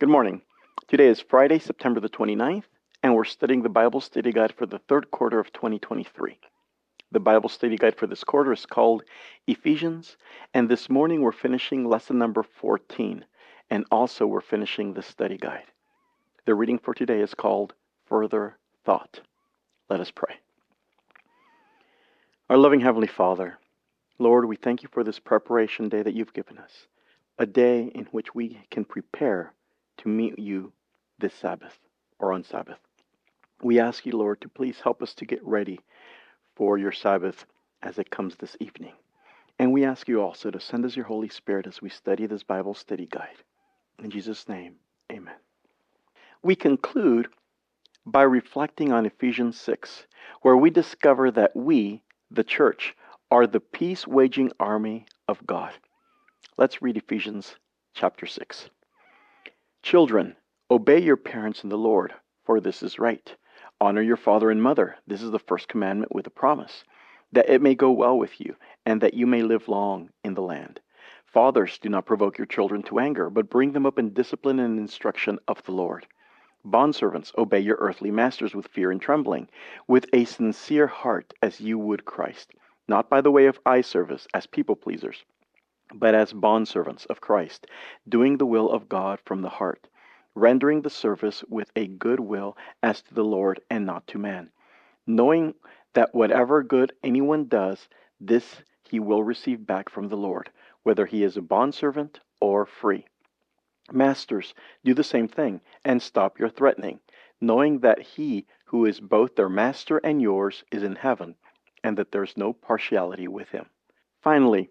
Good morning. Today is Friday, September the 29th, and we're studying the Bible study guide for the third quarter of 2023. The Bible study guide for this quarter is called Ephesians, and this morning we're finishing lesson number 14, and also we're finishing the study guide. The reading for today is called Further Thought. Let us pray. Our loving Heavenly Father, Lord, we thank you for this preparation day that you've given us, a day in which we can prepare to meet you this Sabbath or on Sabbath. We ask you, Lord, to please help us to get ready for your Sabbath as it comes this evening. And we ask you also to send us your Holy Spirit as we study this Bible study guide. In Jesus' name, amen. We conclude by reflecting on Ephesians 6, where we discover that we, the church, are the peace waging army of God. Let's read Ephesians chapter 6. Children, obey your parents in the Lord, for this is right. Honor your father and mother. This is the first commandment with a promise, that it may go well with you, and that you may live long in the land. Fathers, do not provoke your children to anger, but bring them up in discipline and instruction of the Lord. Bondservants, obey your earthly masters with fear and trembling, with a sincere heart as you would Christ, not by the way of eye service as people pleasers but as bondservants of Christ, doing the will of God from the heart, rendering the service with a good will as to the Lord and not to man, knowing that whatever good anyone does, this he will receive back from the Lord, whether he is a bondservant or free. Masters, do the same thing, and stop your threatening, knowing that he who is both their master and yours is in heaven, and that there's no partiality with him. Finally,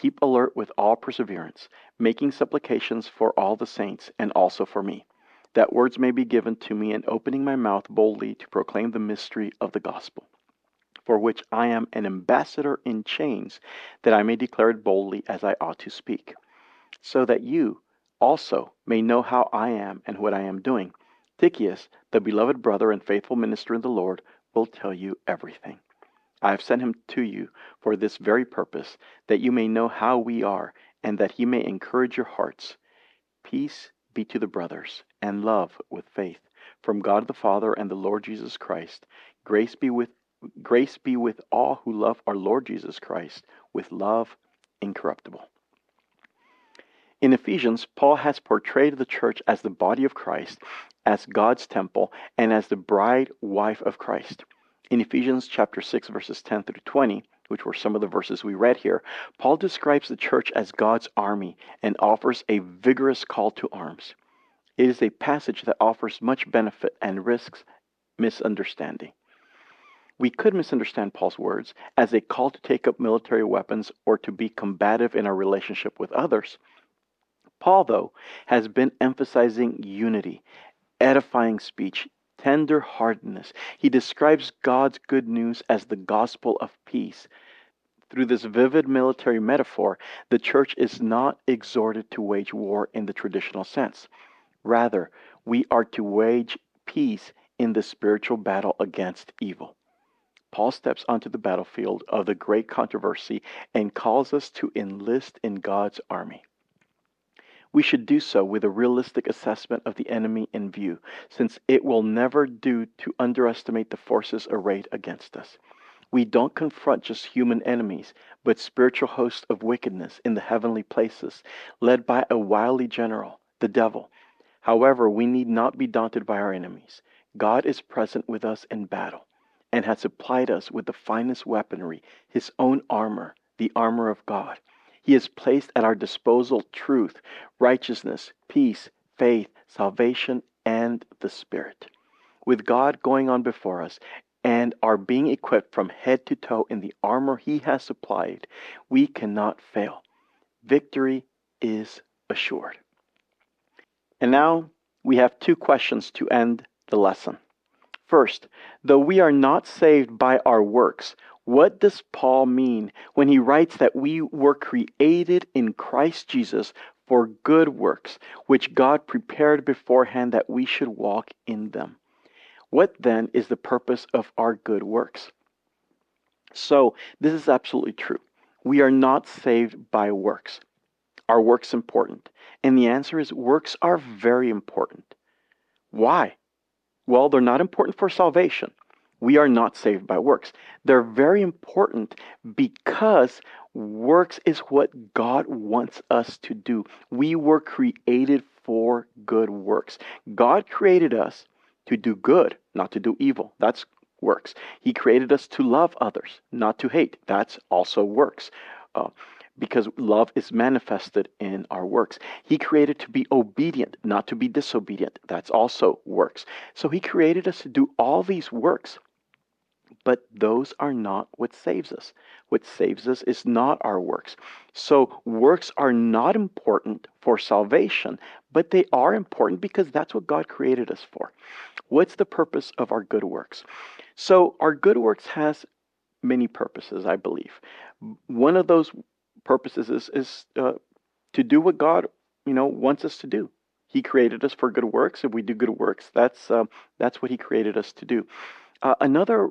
Keep alert with all perseverance, making supplications for all the saints and also for me, that words may be given to me in opening my mouth boldly to proclaim the mystery of the gospel, for which I am an ambassador in chains, that I may declare it boldly as I ought to speak, so that you also may know how I am and what I am doing. Tychicus, the beloved brother and faithful minister in the Lord, will tell you everything. I have sent him to you for this very purpose, that you may know how we are, and that he may encourage your hearts. Peace be to the brothers, and love with faith, from God the Father and the Lord Jesus Christ. Grace be with grace be with all who love our Lord Jesus Christ with love incorruptible. In Ephesians, Paul has portrayed the church as the body of Christ, as God's temple, and as the bride wife of Christ. In Ephesians chapter 6 verses 10 through 20, which were some of the verses we read here, Paul describes the church as God's army and offers a vigorous call to arms. It is a passage that offers much benefit and risks misunderstanding. We could misunderstand Paul's words as a call to take up military weapons or to be combative in our relationship with others. Paul, though, has been emphasizing unity, edifying speech, tender heartedness. He describes God's good news as the gospel of peace. Through this vivid military metaphor, the church is not exhorted to wage war in the traditional sense. Rather, we are to wage peace in the spiritual battle against evil. Paul steps onto the battlefield of the great controversy and calls us to enlist in God's army. We should do so with a realistic assessment of the enemy in view, since it will never do to underestimate the forces arrayed against us. We don't confront just human enemies, but spiritual hosts of wickedness in the heavenly places, led by a wily general, the devil. However, we need not be daunted by our enemies. God is present with us in battle and has supplied us with the finest weaponry, his own armor, the armor of God. He has placed at our disposal truth, righteousness, peace, faith, salvation, and the Spirit. With God going on before us and are being equipped from head to toe in the armor He has supplied, we cannot fail. Victory is assured. And now we have two questions to end the lesson. First, though we are not saved by our works, what does Paul mean when he writes that we were created in Christ Jesus for good works, which God prepared beforehand that we should walk in them? What then is the purpose of our good works? So, this is absolutely true. We are not saved by works. Are works important? And the answer is works are very important. Why? Well, they're not important for salvation. We are not saved by works. They're very important because works is what God wants us to do. We were created for good works. God created us to do good, not to do evil. That's works. He created us to love others, not to hate. That's also works. Uh, because love is manifested in our works. He created to be obedient, not to be disobedient. That's also works. So he created us to do all these works, but those are not what saves us. What saves us is not our works. So works are not important for salvation, but they are important because that's what God created us for. What's the purpose of our good works? So our good works has many purposes, I believe. One of those purposes is, is uh, to do what God, you know, wants us to do. He created us for good works. If we do good works, that's uh, that's what He created us to do. Uh, another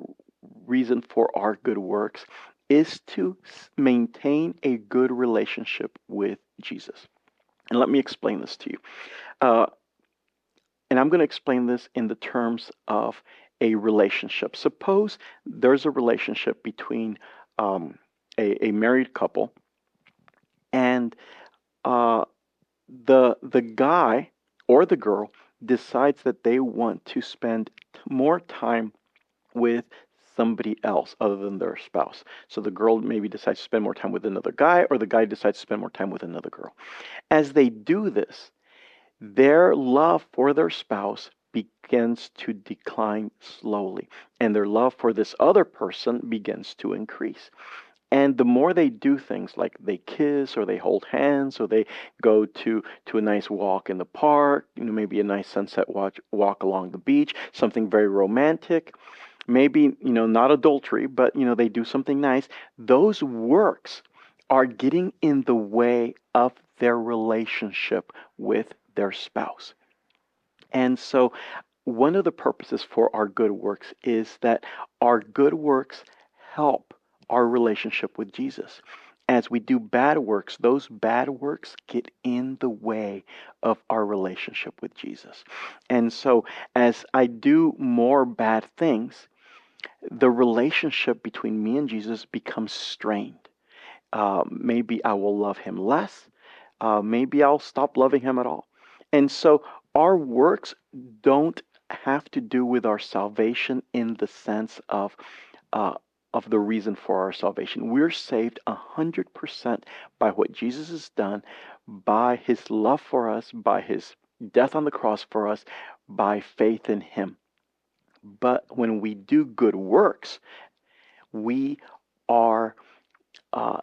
reason for our good works is to maintain a good relationship with Jesus. And let me explain this to you. Uh, and I'm going to explain this in the terms of a relationship. Suppose there's a relationship between um, a, a married couple and uh, the the guy or the girl decides that they want to spend more time with somebody else other than their spouse. So the girl maybe decides to spend more time with another guy, or the guy decides to spend more time with another girl. As they do this, their love for their spouse begins to decline slowly, and their love for this other person begins to increase. And the more they do things like they kiss or they hold hands or they go to, to a nice walk in the park, you know, maybe a nice sunset watch, walk along the beach, something very romantic, maybe, you know, not adultery, but, you know, they do something nice, those works are getting in the way of their relationship with their spouse. And so one of the purposes for our good works is that our good works help our relationship with Jesus. As we do bad works, those bad works get in the way of our relationship with Jesus. And so, as I do more bad things, the relationship between me and Jesus becomes strained. Uh, maybe I will love him less. Uh, maybe I'll stop loving him at all. And so, our works don't have to do with our salvation in the sense of uh, of the reason for our salvation. We're saved 100% by what Jesus has done, by his love for us, by his death on the cross for us, by faith in him. But when we do good works, we are uh,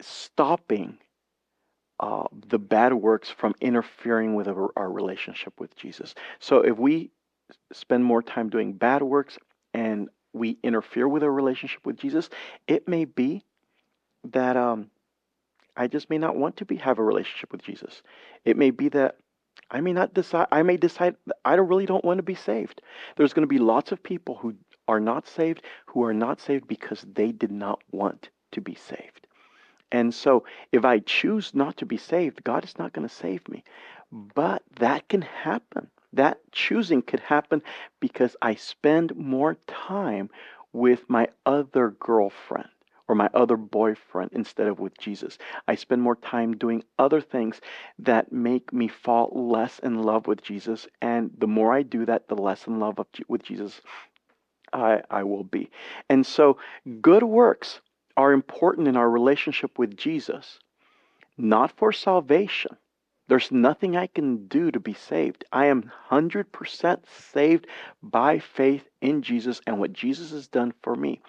stopping uh, the bad works from interfering with our, our relationship with Jesus. So if we spend more time doing bad works and we interfere with our relationship with Jesus, it may be that um, I just may not want to be have a relationship with Jesus. It may be that I may not decide. I may decide I don't really don't want to be saved. There's going to be lots of people who are not saved who are not saved because they did not want to be saved. And so, if I choose not to be saved, God is not going to save me. But that can happen. That choosing could happen because I spend more time with my other girlfriend or my other boyfriend instead of with Jesus. I spend more time doing other things that make me fall less in love with Jesus. And the more I do that, the less in love of, with Jesus I, I will be. And so, good works are important in our relationship with Jesus, not for salvation. There's nothing I can do to be saved. I am 100% saved by faith in Jesus and what Jesus has done for me.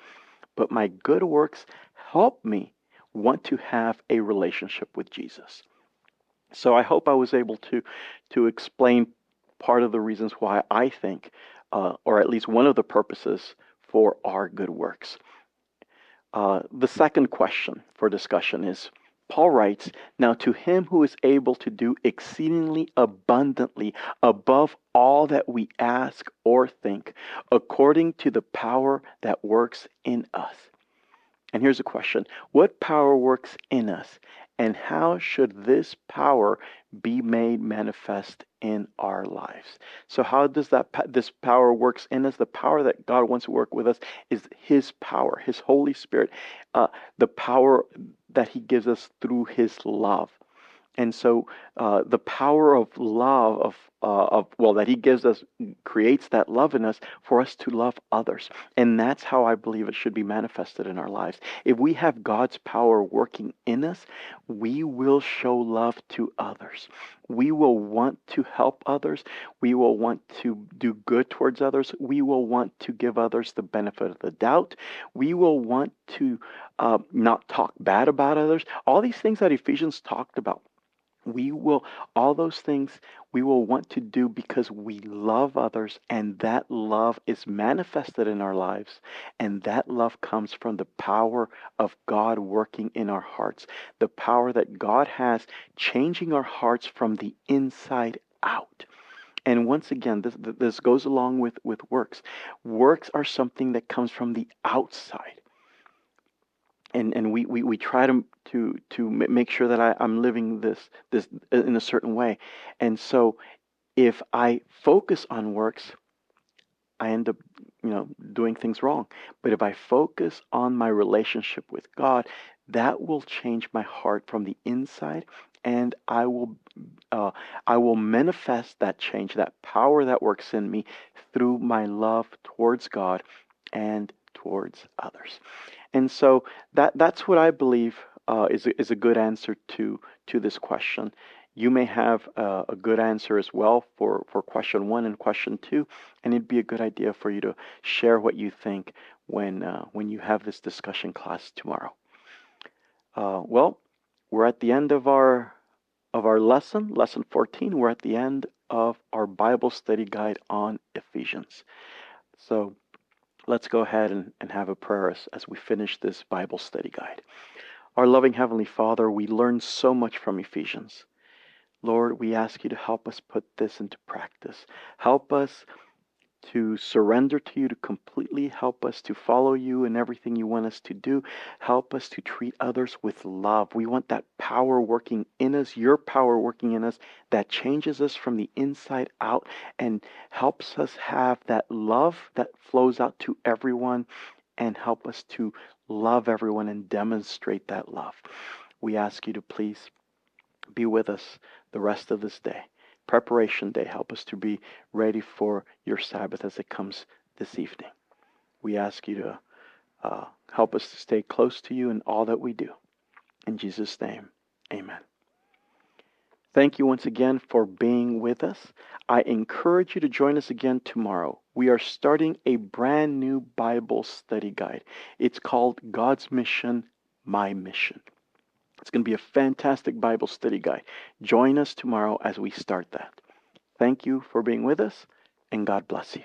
But my good works help me want to have a relationship with Jesus. So I hope I was able to to explain part of the reasons why I think, uh, or at least one of the purposes for our good works. Uh, the second question for discussion is Paul writes, Now to him who is able to do exceedingly abundantly above all that we ask or think, according to the power that works in us. And here's a question What power works in us? And how should this power be made manifest in our lives? So how does that this power works in us? The power that God wants to work with us is His power, His Holy Spirit, uh, the power that He gives us through His love. And so uh, the power of love, of, uh, of, well, that He gives us, creates that love in us for us to love others. And that's how I believe it should be manifested in our lives. If we have God's power working in us, we will show love to others. We will want to help others. We will want to do good towards others. We will want to give others the benefit of the doubt. We will want to uh, not talk bad about others. All these things that Ephesians talked about we will all those things we will want to do because we love others and that love is manifested in our lives and that love comes from the power of God working in our hearts the power that God has changing our hearts from the inside out. And once again this, this goes along with, with works. Works are something that comes from the outside. And and we, we, we try to to to make sure that I, I'm living this this in a certain way. And so if I focus on works, I end up, you know, doing things wrong. But if I focus on my relationship with God, that will change my heart from the inside, and I will, uh, I will manifest that change, that power that works in me, through my love towards God and towards others. And so that that's what I believe uh, is a, is a good answer to to this question. You may have uh, a good answer as well for, for question one and question two, and it'd be a good idea for you to share what you think when uh, when you have this discussion class tomorrow. Uh, well, we're at the end of our of our lesson, lesson 14. We're at the end of our Bible study guide on Ephesians. So let's go ahead and, and have a prayer as, as we finish this Bible study guide. Our loving Heavenly Father, we learn so much from Ephesians. Lord, we ask you to help us put this into practice. Help us to surrender to you, to completely help us to follow you in everything you want us to do. Help us to treat others with love. We want that power working in us, your power working in us, that changes us from the inside out and helps us have that love that flows out to everyone and help us to love everyone and demonstrate that love. We ask you to please be with us the rest of this day preparation day. Help us to be ready for your Sabbath as it comes this evening. We ask you to uh, help us to stay close to you in all that we do. In Jesus' name, amen. Thank you once again for being with us. I encourage you to join us again tomorrow. We are starting a brand new Bible study guide. It's called God's Mission, My Mission. It's going to be a fantastic Bible study guide. Join us tomorrow as we start that. Thank you for being with us, and God bless you.